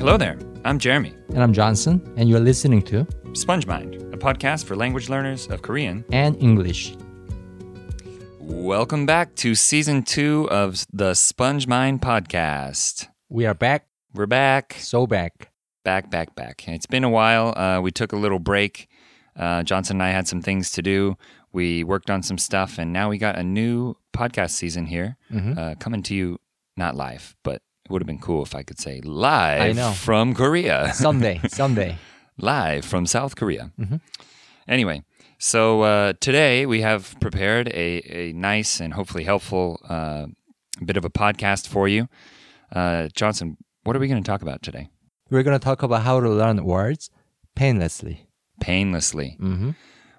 Hello there. I'm Jeremy. And I'm Johnson, and you're listening to Sponge Mind, a podcast for language learners of Korean. and English. Welcome back to season two of the Sponge Mind podcast. We are back, We're back, so back. back, back, back. It's been a while. Uh, we took a little break. Uh, Johnson and I had some things to do. We worked on some stuff, and now we got a new podcast season here uh, coming to you, not live, but it would have been cool if I could say live I know. from Korea. Someday, someday. live from South Korea. Anyway, so uh, today we have prepared a, a nice and hopefully helpful uh, bit of a podcast for you. Uh, Johnson, what are we going to talk about today? We're going to talk about how to learn words painlessly. Painlessly. Mm-hmm.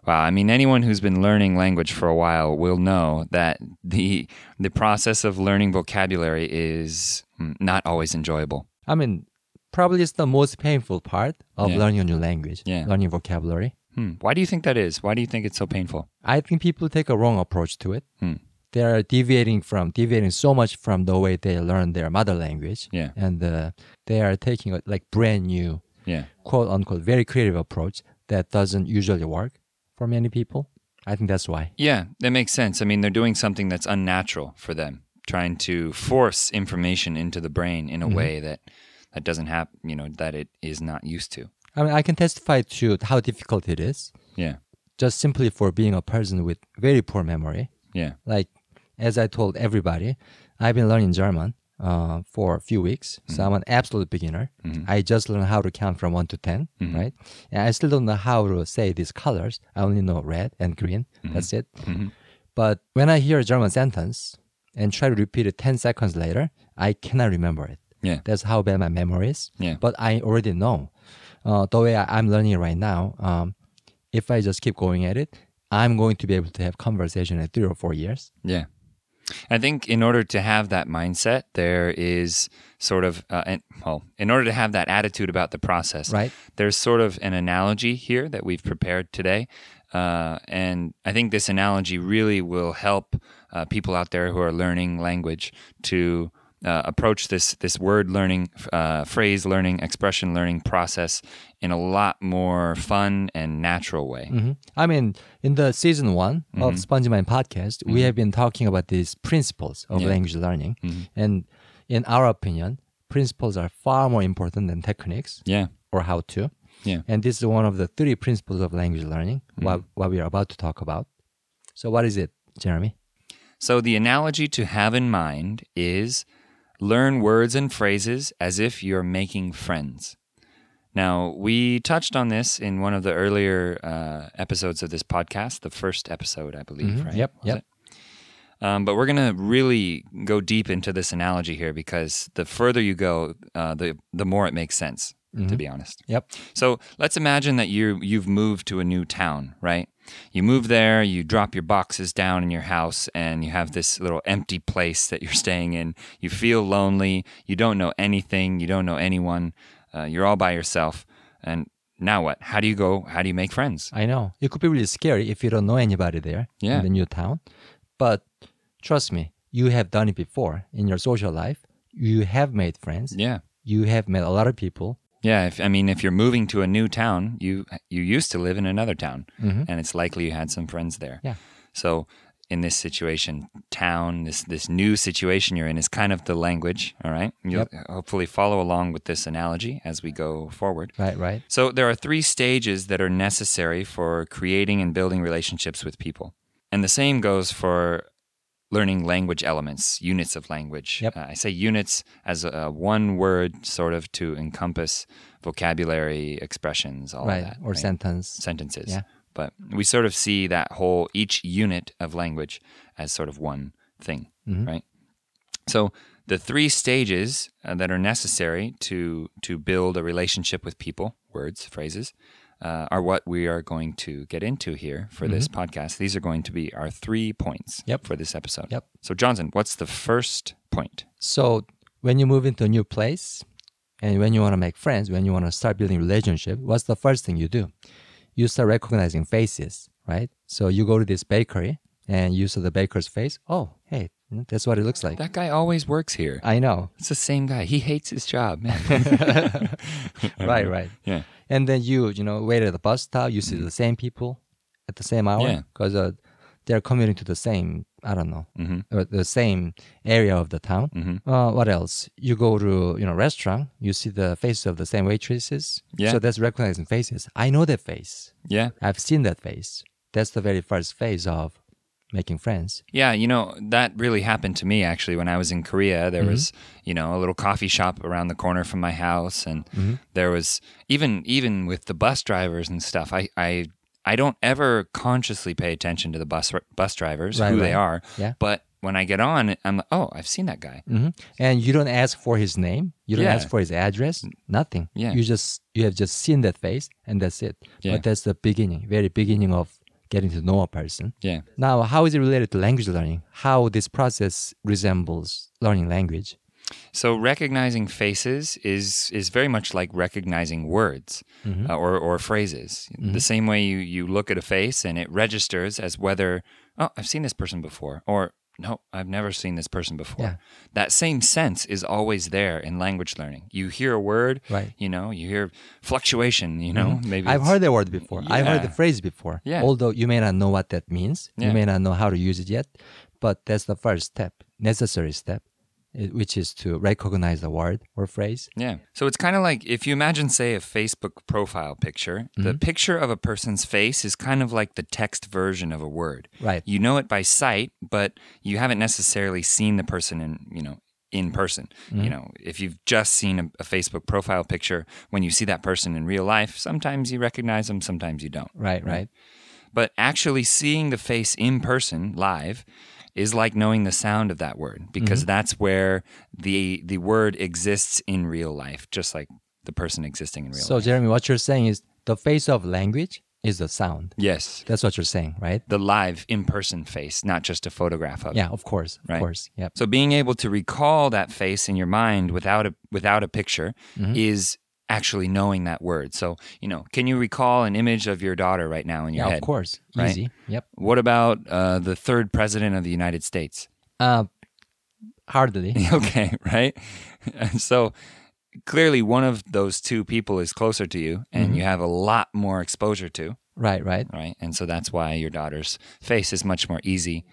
Wow, I mean, anyone who's been learning language for a while will know that the the process of learning vocabulary is not always enjoyable. I mean, probably it's the most painful part of Yeah. learning a new language, Yeah. learning vocabulary. Hmm. Why do you think that is? Why do you think it's so painful? I think people take a wrong approach to it. Hmm. They are deviating from deviating so much from the way they learn their mother language, Yeah. and uh, they are taking a like brand new Yeah. quote unquote very creative approach that doesn't usually work for many people. I think that's why. Yeah, that makes sense. I mean, they're doing something that's unnatural for them, trying to force information into the brain in a mm-hmm. way that that doesn't happen, you know, that it is not used to. I mean, I can testify to how difficult it is Yeah. just simply for being a person with very poor memory. Yeah. Like, as I told everybody, I've been learning German uh, for a few weeks, so mm-hmm. I'm an absolute beginner. Mm-hmm. I just learned how to count from one to 10 right? And I still don't know how to say these colors. I only know red and green. That's it. But when I hear a German sentence and try to repeat it 10 seconds later, I cannot remember it. Yeah. That's how bad my memory is. Yeah. But I already know. Uh, the way I, I'm learning right now, um, if I just keep going at it, I'm going to be able to have conversation in three or four years. Yeah. I think in order to have that mindset, there is sort of, uh, and, well, in order to have that attitude about the process, Right. there's sort of an analogy here that we've prepared today. Uh, and I think this analogy really will help uh, people out there who are learning language to uh, approach this this word learning, uh, phrase learning, expression learning process in a lot more fun and natural way. hmm I mean, in the season one of Spongy Mind podcast, we have been talking about these principles of Yeah. language learning. And in our opinion, principles are far more important than techniques Yeah, or how to. Yeah. And this is one of the three principles of language learning, what, what we are about to talk about. So, what is it, Jeremy? So the analogy to have in mind is learn words and phrases as if you're making friends. Now, we touched on this in one of the earlier uh, episodes of this podcast, the first episode, I believe, right? Yep, Was yep. Um, but we're going to really go deep into this analogy here because the further you go, uh, the the more it makes sense. To be honest. Yep. So let's imagine that you you've moved to a new town, right? You move there, you drop your boxes down in your house, and you have this little empty place that you're staying in. You feel lonely. You don't know anything. You don't know anyone. Uh, you're all by yourself. And now what? How do you go? How do you make friends? I know. It could be really scary if you don't know anybody there Yeah. in the new town. But trust me, you have done it before in your social life. You have made friends. Yeah. You have met a lot of people. Yeah, if, I mean, if you're moving to a new town, you you used to live in another town, mm-hmm. and it's likely you had some friends there. Yeah. So in this situation, town, this this new situation you're in is kind of the language. All right. You'll hopefully follow along with this analogy as we go forward. Right, right. So there are three stages that are necessary for creating and building relationships with people, and the same goes for learning language elements, units of language. Yep. Uh, I say units as a, a one word, sort of to encompass vocabulary, expressions, all right. that, or right? sentence. sentences. Yeah. But we sort of see that whole each unit of language as sort of one thing, Mm-hmm. right? So the three stages uh, that are necessary to to build a relationship with people, words, phrases, uh, are what we are going to get into here for this podcast. These are going to be our three points Mm-hmm. Yep. for this episode. Yep. So Johnson, what's the first point? So when you move into a new place and when you want to make friends, when you want to start building relationship, what's the first thing you do? You start recognizing faces, right? So you go to this bakery and you saw the baker's face. Oh, hey, that's what it looks like. That guy always works here. I know. It's the same guy. He hates his job, man. right, right. Yeah. And then you, you know, wait at the bus stop. You see the same people at the same hour Yeah. because uh, they're commuting to the same. I don't know, uh, the same area of the town. Mm-hmm. Uh, what else? You go to you know restaurant. You see the faces of the same waitresses. Yeah. So that's recognizing faces. I know that face. Yeah. I've seen that face. That's the very first phase of making friends. Yeah, you know, that really happened to me actually when I was in Korea. There was, you know, a little coffee shop around the corner from my house and there was even even with the bus drivers and stuff. I I I don't ever consciously pay attention to the bus bus drivers Right, who they are. Yeah. But when I get on, I'm like, "Oh, I've seen that guy." hmm And you don't ask for his name. You don't Yeah. ask for his address. Nothing. Yeah. You just you have just seen that face, and that's it. Yeah. But that's the beginning, very beginning of getting to know a person. Yeah. Now, how is it related to language learning? How this process resembles learning language? So recognizing faces is is very much like recognizing words uh, or or phrases. The same way you you look at a face and it registers as whether oh I've seen this person before or no I've never seen this person before. Yeah. That same sense is always there in language learning. You hear a word, Right. You know, you hear fluctuation. You know, mm-hmm. maybe I've heard the word before. I've heard the phrase before. Yeah. Although you may not know what that means, you may not know how to use it yet, but that's the first step, necessary step, which is to recognize the word or phrase. Yeah. So it's kind of like if you imagine, say, a Facebook profile picture, the Mm-hmm. picture of a person's face is kind of like the text version of a word. Right. You know it by sight, but you haven't necessarily seen the person in, you know, in person. Mm-hmm. You know, if you've just seen a, a Facebook profile picture, when you see that person in real life, sometimes you recognize them, sometimes you don't. Right, right. But actually seeing the face in person live is like knowing the sound of that word because Mm-hmm. that's where the the word exists in real life, just like the person existing in real So, life. So, Jeremy, what you're saying is the face of language is the sound. Yes. That's what you're saying, right? The live in person face, not just a photograph of it. Yeah, of course, Right? of course. Yep. So being able to recall that face in your mind without a without a picture Mm-hmm. is actually knowing that word. So, you know, can you recall an image of your daughter right now in your Yeah, head? of course. right? Easy. Yep. What about uh, the third president of the United States? Uh, hardly. okay, right? And so clearly one of those two people is closer to you and Mm-hmm. you have a lot more exposure to, right, right. right? And so that's why your daughter's face is much more easy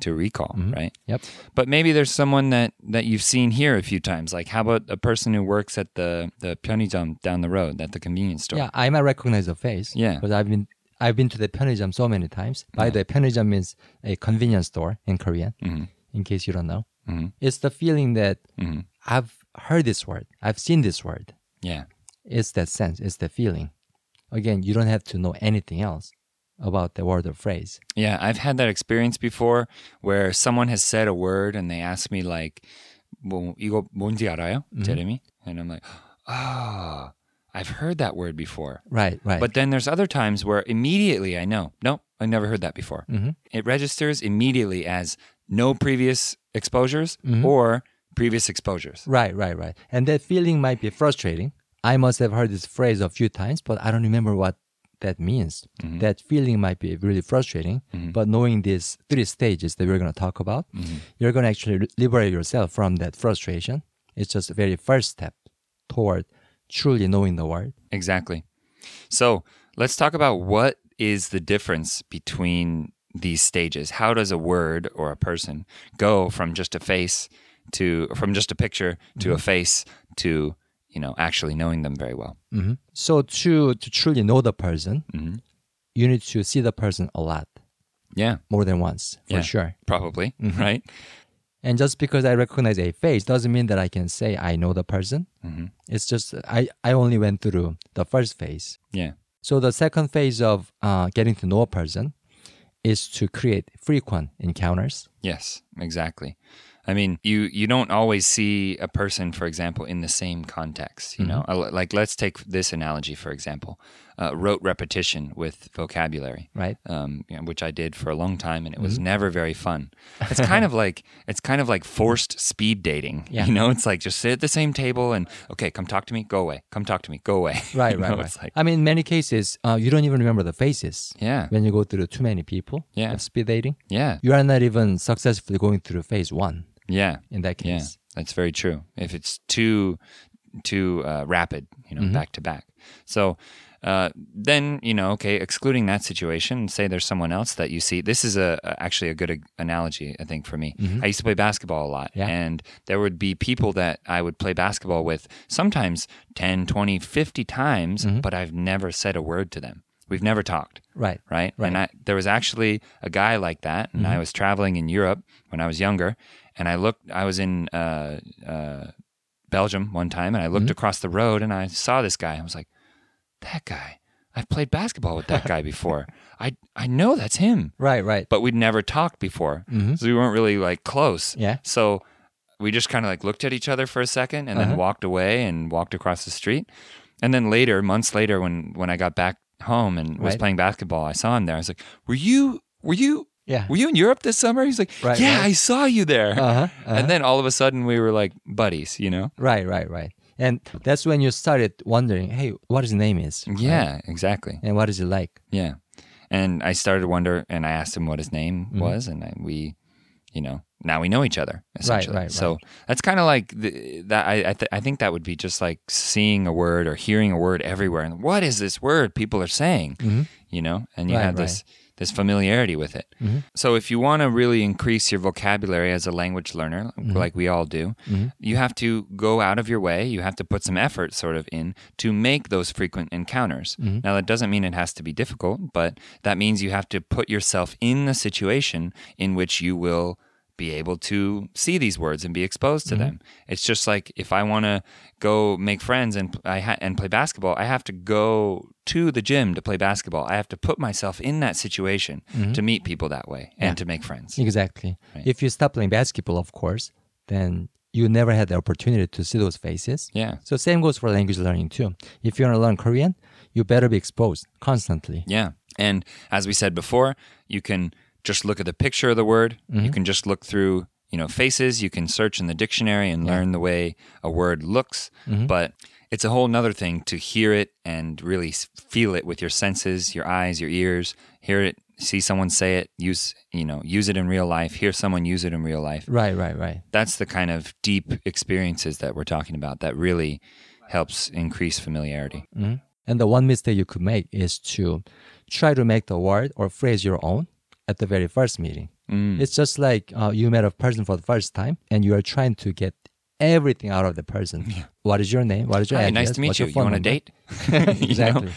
to recall, mm-hmm. right? Yep. But maybe there's someone that that you've seen here a few times. Like how about a person who works at the the pyeonijam down the road at the convenience store? Yeah, I might recognize the face. Yeah, because I've been I've been to the pyeonijam so many times. By yeah. the way, pyeonijam means a convenience store in Korean. Mm-hmm. In case you don't know, mm-hmm. it's the feeling that mm-hmm. I've heard this word, I've seen this word. Yeah, it's that sense, it's the feeling. Again, you don't have to know anything else about the word or phrase. Yeah, I've had that experience before where someone has said a word and they ask me like, 뭐 이거 뭔지 알아요, Jeremy? And I'm like, ah, I've heard that word before. Right, right. But then there's other times where immediately I know, nope, I never heard that before. Mhm. It registers immediately as no previous exposures Mm-hmm. or previous exposures. Right, right, right. And that feeling might be frustrating. I must have heard this phrase a few times, but I don't remember what that means. Mm-hmm. That feeling might be really frustrating. Mm-hmm. But knowing these three stages that we're going to talk about, mm-hmm. you're going to actually liberate yourself from that frustration. It's just a very first step toward truly knowing the word. Exactly. So let's talk about what is the difference between these stages. How does a word or a person go from just a face to, from just a picture to a face to, you know, actually knowing them very well? hmm So to to truly know the person, Mhm. you need to see the person a lot, Yeah, more than once, for Yeah. sure. probably. Mm-hmm. Right. And just because I recognize a face doesn't mean that I can say I know the person. Mhm. It's just I, I only went through the first phase. Yeah. So the second phase of uh, getting to know a person is to create frequent encounters. Yes, exactly. I mean, you you don't always see a person, for example, in the same context. You know, Uh, like let's take this analogy for example. Uh, rote repetition with vocabulary, Right. Um, you know, which I did for a long time, and it Mm-hmm. was never very fun. It's kind of like it's kind of like forced speed dating. Yeah. You know, it's like just sit at the same table and okay, come talk to me, go away. Come talk to me, go away. Right, You right, know, right. It's like I mean, in many cases, uh, you don't even remember the faces. yeah, When you go through too many people, Yeah. of speed dating, yeah, you are not even successfully going through phase one yeah. in that Yeah, case. that's very true. If it's too too uh, rapid, you know, Mm-hmm. back to back. So uh, then you know, okay, excluding that situation, say there's someone else that you see. This is a actually a good analogy, I think, for me. I used to play basketball a lot, Mm-hmm. Yeah. and there would be people that I would play basketball with, sometimes 10, 20, 50 times, Mm-hmm. but I've never said a word to them. We've never talked Right. right? And I, there was actually a guy like that, and I Mm-hmm. was traveling in Europe when I was younger, and I looked. I was in uh, uh, Belgium one time, and I looked Mm-hmm. across the road, and I saw this guy. I was like, "That guy! I've played basketball with that guy before. I I know that's him." Right, right. But we'd never talked before, so we weren't really like close. Mm-hmm. Yeah. So we just kind of like looked at each other for a second, and then Uh-huh. walked away and walked across the street. And then later, months later, when when I got back home and was playing basketball, I saw him there. I was like, "Were you? Were you? Yeah. Were you in Europe this summer?" He's like, Right, "Yeah, right. I saw you there." Uh-huh, And then all of a sudden, we were like buddies, you know? Right, right, right. And that's when you started wondering, hey, what his name is? Yeah, exactly. And what is he like? Yeah. And I started to wonder, and I asked him what his name Mm-hmm. was, and I, we, you know, now we know each other essentially. right, right, so that's kind of like the, that. I I, th- I think that would be just like seeing a word or hearing a word everywhere, and what is this word people are saying? You know, and you Mm-hmm. Right, have this this familiarity with it. So if you want to really increase your vocabulary as a language learner, Mm-hmm. like we all do, you have to go out of your way. You have to put some effort, sort of, in to make those frequent encounters. Mm-hmm. Now that doesn't mean it has to be difficult, but that means you have to put yourself in the situation in which you will be able to see these words and be exposed to mm-hmm. them. It's just like if I want to go make friends and I ha- and play basketball, I have to go to the gym to play basketball. I have to put myself in that situation mm-hmm. to meet people that way and to make friends. Exactly. If you stop playing basketball, of course, then you never had the opportunity to see those faces. Yeah. So same goes for language learning too. If you want to learn Korean, you better be exposed constantly. Yeah. And as we said before, you can just look at the picture of the word. You mm-hmm. can just look through, you know, faces. You can search in the dictionary and learn the way a word looks. Mm-hmm. But it's a whole nother thing to hear it and really feel it with your senses, your eyes, your ears, hear it, see someone say it, use, you know, use it in real life, hear someone use it in real life. Right, right, right. That's the kind of deep experiences that we're talking about that really helps increase familiarity. Mm-hmm. And the one mistake you could make is to try to make the word or phrase your own at the very first meeting. Mm. It's just like uh, you met a person for the first time and you are trying to get everything out of the person. What is your name? What is your Hi, address? nice to meet What's you. You want a date? You know? exactly.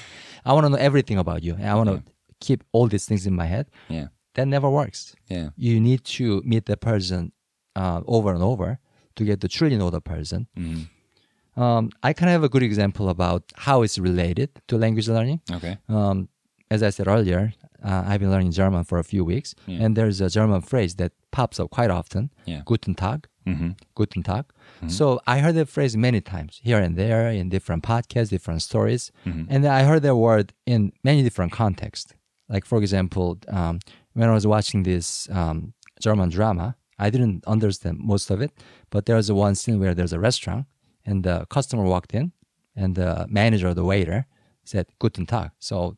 I want to know everything about you. And I want to keep all these things in my head. Yeah. That never works. Yeah. You need to meet the person uh, over and over to get to truly know the person. Mm-hmm. Um, I kind of have a good example about how it's related to language learning. Okay. Um, as I said earlier, uh, I've been learning German for a few weeks, and there's a German phrase that pops up quite often Yeah. Guten Tag. Mm-hmm. Guten Tag. So I heard that phrase many times here and there in different podcasts, different stories. And then I heard that word in many different contexts. Like, for example, um, when I was watching this um, German drama, I didn't understand most of it, but there was one scene where there's a restaurant and the customer walked in and the manager the waiter said, Guten Tag. So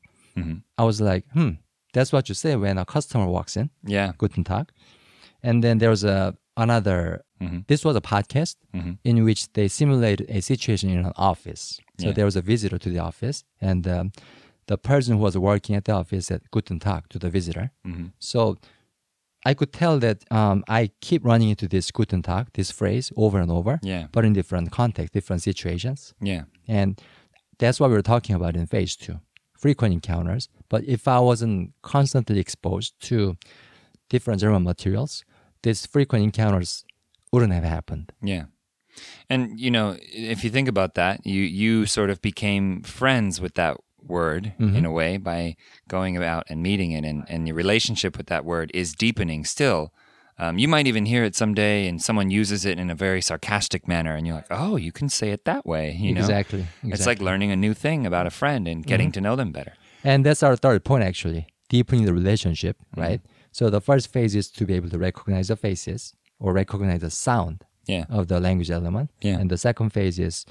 I was like, hmm, that's what you say when a customer walks in. Yeah. Guten Tag. And then there was a another. This was a podcast in which they simulated a situation in an office. So Yeah. there was a visitor to the office, and um, the person who was working at the office said "Guten Tag" to the visitor. So I could tell that um, I keep running into this "Guten Tag," this phrase over and over, Yeah. but in different contexts, different situations. Yeah. And that's what we were talking about in phase two frequent encounters. But if I wasn't constantly exposed to different German materials, these frequent encounters wouldn't have happened. Yeah. And you know, if you think about that, you you sort of became friends with that word in mm-hmm. a way by going about and meeting it and, and your relationship with that word is deepening still Um, you might even hear it someday, and someone uses it in a very sarcastic manner, and you're like, "Oh, you can say it that way." You know, Exactly. It's like learning a new thing about a friend and getting to know them better. And that's our third point, actually, deepening the relationship, Mm-hmm. right? So the first phase is to be able to recognize the faces or recognize the sound Yeah, of the language element. Yeah. And the second phase is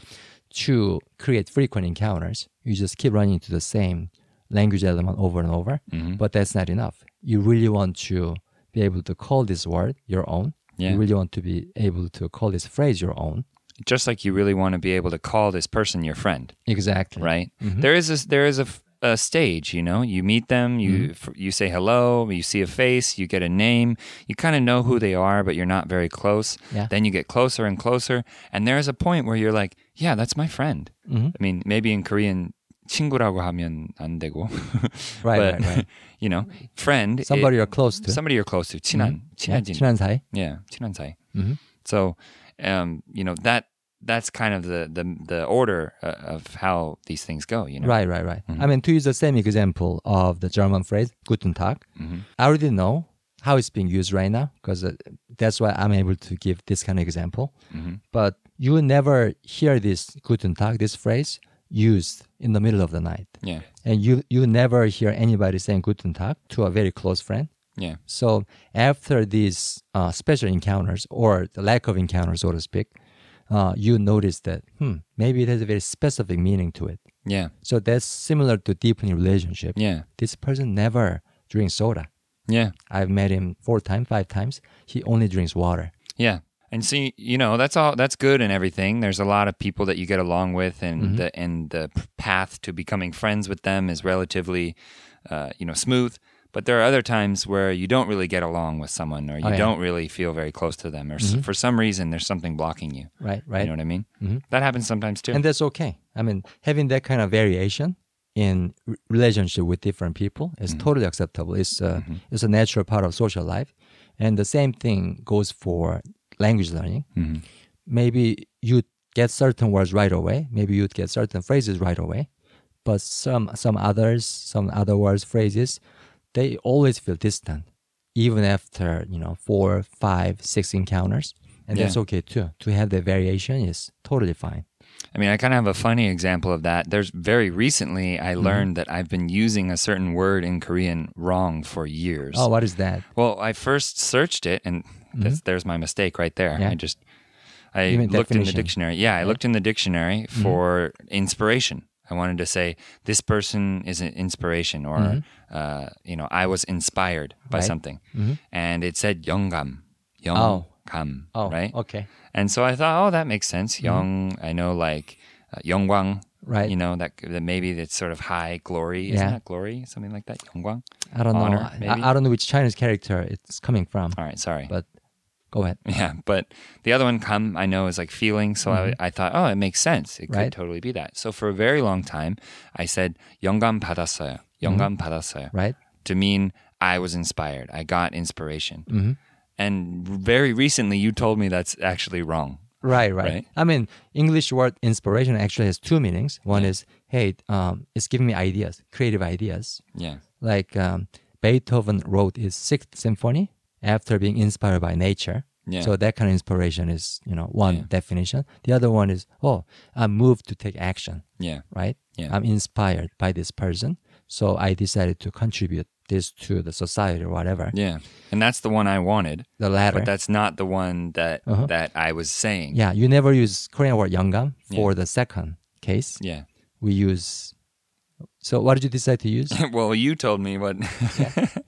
to create frequent encounters. You just keep running into the same language element over and over, Mm-hmm. but that's not enough. You really want to be able to call this word your own. Yeah. You really want to be able to call this phrase your own. just like you really want to be able to call this person your friend. Exactly. right? Mm-hmm. There is a, there is a, a stage, you know. You meet them, you Mm-hmm. f- you say hello, you see a face, you get a name, you kind of know who they are, but you're not very close. Yeah. Then you get closer and closer, and there is a point where you're like, yeah, that's my friend. Mhm. I mean, maybe in Korean. 친구라고 하면 안 되고, Right, but right, right. you know, friend, Somebody it- you're close to. somebody you're close to, 친한, Yeah, 친해진, 친한 사이. yeah, 친한 사이. Mhm. So, um, you know that that's kind of the the the order uh, of how these things go. You know, Right, right, right. Mm-hmm. I mean, to use the same example of the German phrase "Guten Tag," Mm-hmm. I already know how it's being used right now because uh, that's why I'm able to give this kind of example. Mm-hmm. But you will never hear this "Guten Tag," this phrase used in the middle of the night, Yeah, and you you never hear anybody saying "Guten Tag" to a very close friend. yeah, So after these uh, special encounters or the lack of encounters, so to speak, uh, you notice that hmm, maybe it has a very specific meaning to it. yeah, So that's similar to deepening relationship. yeah, This person never drinks soda. yeah, I've met him four times, five times. He only drinks water. yeah. And see, you know, that's all. That's good and everything. There's a lot of people that you get along with, and Mm-hmm. the and the path to becoming friends with them is relatively, uh, you know, smooth. But there are other times where you don't really get along with someone, or you Oh, yeah. Mm-hmm. don't really feel very close to them, or s for some reason there's something blocking you. Right, right. You know what I mean? Mhm. That happens sometimes too. And that's okay. I mean, having that kind of variation in relationship with different people is totally acceptable. It's a, it's a natural part of social life. And the same thing goes for language learning. Mhm. Maybe you'd get certain words right away. Maybe you'd get certain phrases right away. But some some others, some other words, phrases, they always feel distant, even after, you know, four, five, six encounters. And that's okay too. To have that variation is totally fine. I mean, I kind of have a funny example of that. There's very recently I Mm-hmm. learned that I've been using a certain word in Korean wrong for years. Oh, what is that? Well, I first searched it, and that's, there's my mistake right there. Mm-hmm. Yeah. I just I You mean looked in the definition. dictionary. Yeah, I looked in the dictionary Mm-hmm. for inspiration. I wanted to say this person is an inspiration, or uh, you know, I was inspired by Mm-hmm. Right. something, and it said 영감, Oh. 영감, Oh, right? okay. And so I thought, oh, that makes sense. Young, I know like uh, 영광, Mm-hmm. Right. You know that, that maybe it's sort of high glory. Isn't Yeah. that glory? Something like that. 영광. I don't know. Honor, I- maybe? I, I don't know which Chinese character it's coming from, All right, sorry. but go ahead. Yeah, but the other one, come, I know is like feeling. So I, I thought, oh, it makes sense. It could Mm-hmm. Right. totally be that. So for a very long time, I said 영감 받았어요. 영감 받았어요. Mm-hmm. Right? To mean I was inspired. I got inspiration. Mm-hmm. And very recently, you told me that's actually wrong. Right, right, Right. I mean, English word inspiration actually has two meanings. One is, hey, um, it's giving me ideas, creative ideas. Yeah. Like um, Beethoven wrote his Sixth Symphony after being inspired by nature. Yeah. So that kind of inspiration is, you know, one Yeah. definition. The other one is, oh, I'm moved to take action. Yeah. right? Yeah. I'm inspired by this person. So I decided to contribute this to the society or whatever. Yeah. And that's the one I wanted. The latter. But that's not the one that Uh-huh. that I was saying. yeah, you never use Korean word 영감 for the second case. Yeah. We use. So what did you decide to use? well, you told me what.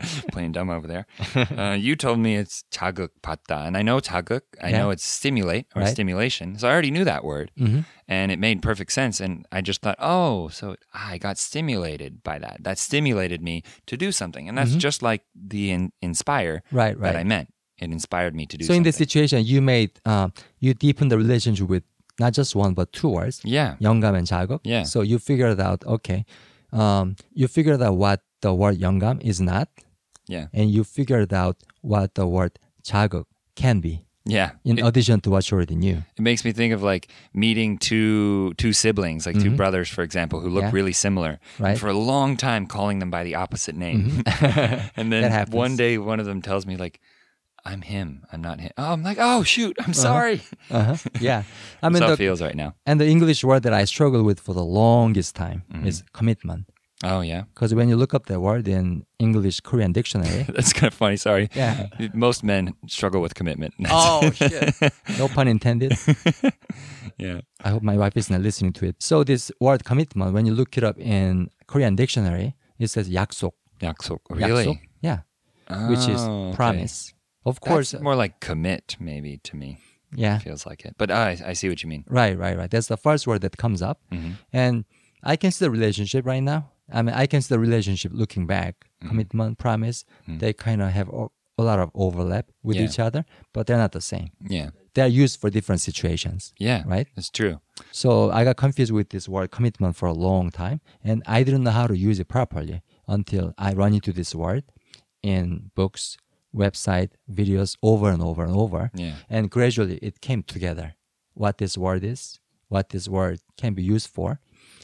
playing dumb over there. Uh, you told me it's 자극 받다, and I know 자극. I Yeah. know it's stimulate or Right. stimulation. So I already knew that word, Mhm. and it made perfect sense. And I just thought, oh, so I got stimulated by that. That stimulated me to do something, and that's just like the in, inspire Mm-hmm. Right, that I right. meant. It inspired me to do. So in something. this situation, you made uh, you deepened the relationship with not just one but two words, yeah, 영감 and 자극. Yeah. So you figured out okay, um, you figured out what the word 영감 is not, yeah, and you figured out what the word 자극 can be. yeah. in It- addition to what you already knew. It makes me think of like meeting two two siblings, like two brothers, for example, who look Mm-hmm. Yeah. really similar. Right. And for a long time, calling them by the opposite name, and then That happens. one day, one of them tells me like, I'm him. I'm not him. Oh, I'm like, oh shoot, I'm sorry. Uh-huh. Yeah. I That's mean, how it the, feels right now. and the English word that I struggle with for the longest time Mm-hmm. is commitment. Oh yeah, Because when you look up the word in English Korean dictionary, that's kind of funny. Sorry. Yeah. Most men struggle with commitment. oh shit, no pun intended. yeah. I hope my wife is not listening to it. So this word commitment, when you look it up in Korean dictionary, it says 약속. 약속. 약속? Really? Yeah. Which is Oh, okay. Of That's course. more like commit, maybe to me. yeah. Feels like it. But I, I see what you mean. Right, right, right. That's the first word that comes up. Mm-hmm. And I can see the relationship right now. I mean, I can see the relationship looking back. Mm-hmm. Commitment, promise, they kind of have o- a lot of overlap with Yeah. each other, but they're not the same. Yeah. They're used for different situations. Yeah. Right? That's true. So I got confused with this word commitment for a long time, and I didn't know how to use it properly until I run into this word in books, website, videos over and over and over. Yeah. And gradually it came together. What this word is, what this word can be used for,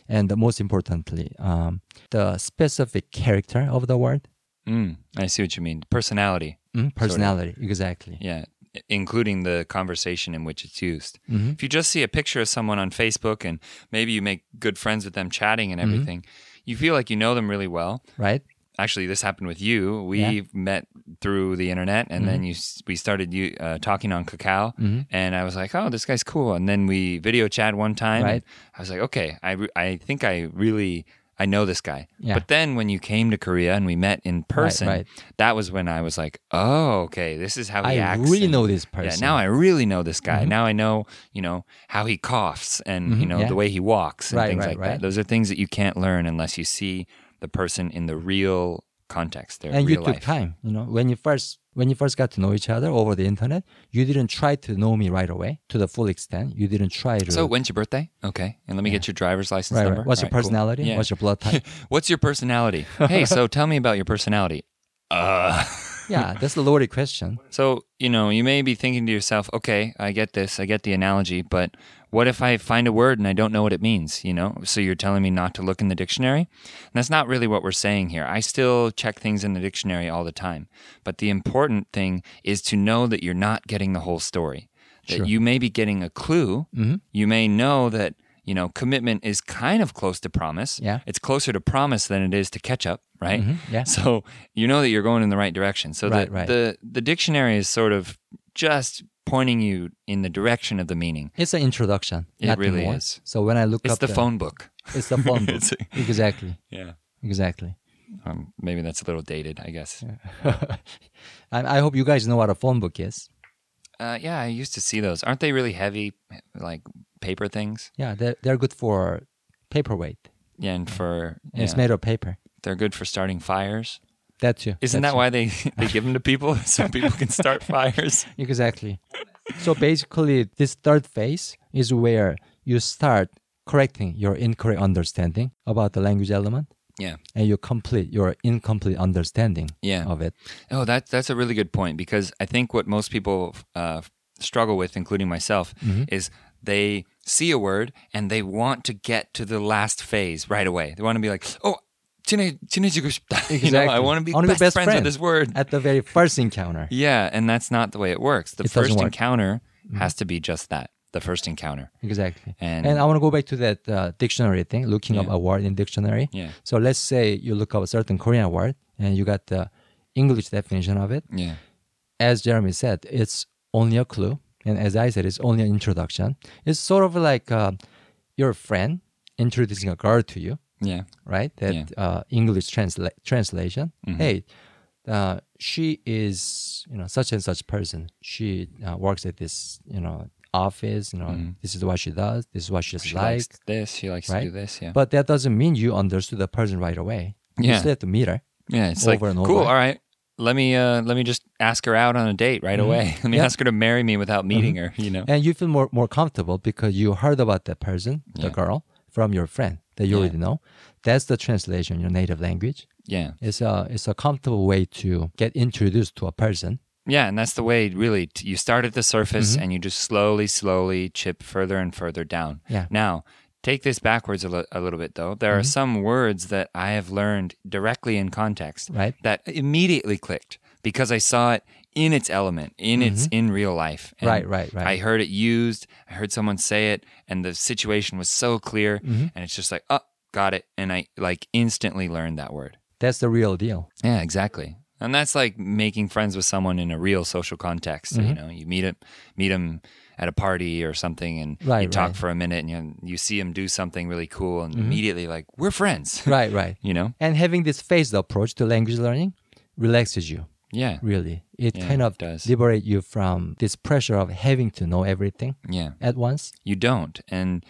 and most importantly, um, the specific character of the word, Mm, I see what you mean. Personality. Mm, personality, exactly. Yeah. Including the conversation in which it's used. Mm-hmm. If you just see a picture of someone on Facebook and maybe you make good friends with them chatting and Mm-hmm. everything, you feel like you know them really well. Right? Actually, this happened with you. We Yeah. Mm-hmm. met through the internet, and then you we started you uh, talking on Kakao, and I was like, "Oh, this guy's cool." And then we video chat one time. Right. I was like, "Okay, I re- I think I really." I know this guy. Yeah. But then when you came to Korea and we met in person, right. that was when I was like, oh, okay, this is how he I acts. I really and- know this Yeah, person. now I really know this guy. Now I know, you know, how he coughs and, you know, yeah. the way he walks and Right, things right, like right. that. Those are things that you can't learn unless you see the person in the real context, their and you real took life. time you know when you first when you first got to know each other over the internet you didn't try to know me right away to the full extent you didn't try to So when's your birthday? Okay. And let me get your driver's license right, number. right. what's your All right, cool. personality Yeah. what's your blood type What's your personality? hey, so tell me about your personality. Uh yeah that's the loaded question So, you know, you may be thinking to yourself, okay, I get this, I get the analogy, but what if I find a word and I don't know what it means, you know? So you're telling me not to look in the dictionary? And that's not really what we're saying here. I still check things in the dictionary all the time. But the important thing is to know that you're not getting the whole story. That Sure. you may be getting a clue. Mm-hmm. You may know that, you know, commitment is kind of close to promise. Yeah. It's closer to promise than it is to catch up, right? yeah. So you know that you're going in the right direction. So Right, the, right. the the dictionary is sort of just pointing you in the direction of the meaning. it's an introduction It really more. is. so when i look It's up the phone book. it's the phone book exactly Yeah. exactly Um, maybe that's a little dated, I guess. I, I hope you guys know what a phone book is Uh, yeah, I used to see those. Aren't they really heavy, like paper things? yeah they're, they're good for paperweight Yeah, and for And it's made of paper they're good for starting fires. that too Isn't That's that why they they give them to people so people can start fires? Exactly. So basically, this third phase is where you start correcting your incorrect understanding about the language element yeah. And your complete your incomplete understanding yeah. of it. Oh, that that's a really good point because I think what most people uh, struggle with, including myself, mm-hmm. is they see a word and they want to get to the last phase right away. They want to be like, oh, exactly. you know, I want to be best, best friends friend with this word at the very first encounter. Yeah, and that's not the way it works. The it first encounter mm-hmm. has to be just that. The first encounter. Exactly. And- I want to go back to that uh, dictionary thing, looking up a word in dictionary. Yeah. So let's say you look up a certain Korean word and you got the English definition of it. Yeah. as Jeremy said, it's only a clue. And as I said, it's only an introduction. It's sort of like uh, your friend introducing a girl to you, Yeah. right? That Yeah. uh, English transla- translation. Mm-hmm. Hey, uh, she is, you know, such and such person. She uh, works at this, you know, office. You know, this is what she does. This is what she's Mm-hmm. She like. likes this. She likes right? to do this. Yeah. But that doesn't mean you understood the person right away. You Yeah. still have to meet her. Yeah, it's over like cool. All right, let me uh, let me just ask her out on a date right away. Let me Yeah. ask her to marry me without meeting her. You know. and you feel more more comfortable because you heard about that person, the girl, from your friend that you Yeah. already know. That's the translation, your native language. Yeah, It's a it's a comfortable way to get introduced to a person. Yeah, and that's the way. Really, t- you start at the surface Mm-hmm. and you just slowly, slowly chip further and further down. Yeah. Now. Take this backwards a, li- a little bit, though. There are Mm-hmm. some words that I have learned directly in context Right. that immediately clicked because I saw it in its element, in its in real life. And Mm-hmm. Right, right, right. I heard it used. I heard someone say it, and the situation was so clear, Mm-hmm. and it's just like, oh, got it, and I like instantly learned that word. That's the real deal. Yeah, exactly. And that's like making friends with someone in a real social context. Mm-hmm. You know, you meet him, meet them at a party or something, and Right, you talk right. for a minute, and you, you see them do something really cool, and immediately like we're friends. Mm-hmm. Right, right. you know? And having this phased approach to language learning relaxes you. Yeah, Really, it Yeah, kind of it does. liberate you from this pressure of having to know everything yeah. at once. You don't, and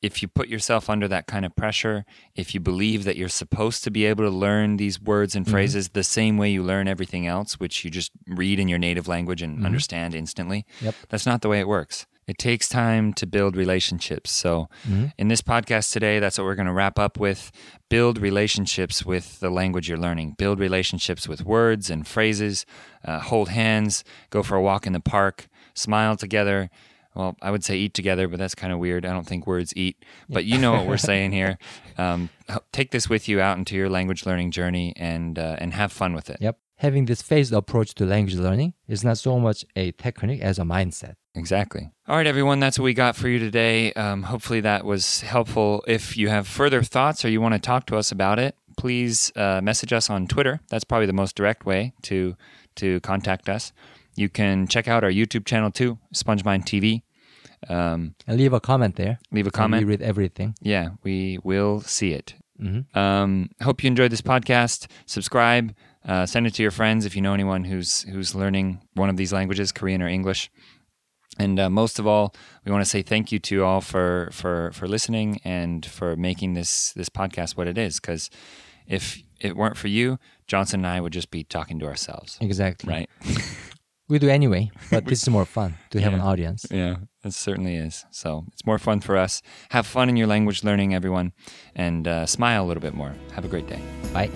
if you put yourself under that kind of pressure, if you believe that you're supposed to be able to learn these words and mm-hmm. phrases the same way you learn everything else, which you just read in your native language and mm-hmm. understand instantly, Yep. that's not the way it works. It takes time to build relationships. So, mm-hmm. in this podcast today, that's what we're going to wrap up with. Build relationships with the language you're learning. Build relationships with words and phrases. Uh, hold hands. Go for a walk in the park. Smile together. Well, I would say eat together, but that's kind of weird. I don't think words eat. But you know what we're saying here. Um, take this with you out into your language learning journey and uh, and have fun with it. Yep. Having this phased approach to language learning is not so much a technique as a mindset. Exactly. All right, everyone, that's what we got for you today. Um, hopefully, that was helpful. If you have further thoughts or you want to talk to us about it, please uh, message us on Twitter. That's probably the most direct way to to contact us. You can check out our YouTube channel too, SpongeMind TV. Um, And leave a comment there. leave a comment. We read everything. Yeah, we will see it. Mhm. Um, hope you enjoyed this podcast. Subscribe. Uh, send it to your friends if you know anyone who's who's learning one of these languages, Korean or English. And uh, most of all, we want to say thank you to all for for for listening and for making this this podcast what it is. Because if it weren't for you, Johnson and I would just be talking to ourselves, Exactly. right? We do anyway, but this is more fun to have an audience. Yeah, it certainly is. So it's more fun for us. Have fun in your language learning, everyone, and uh, smile a little bit more. Have a great day. Bye.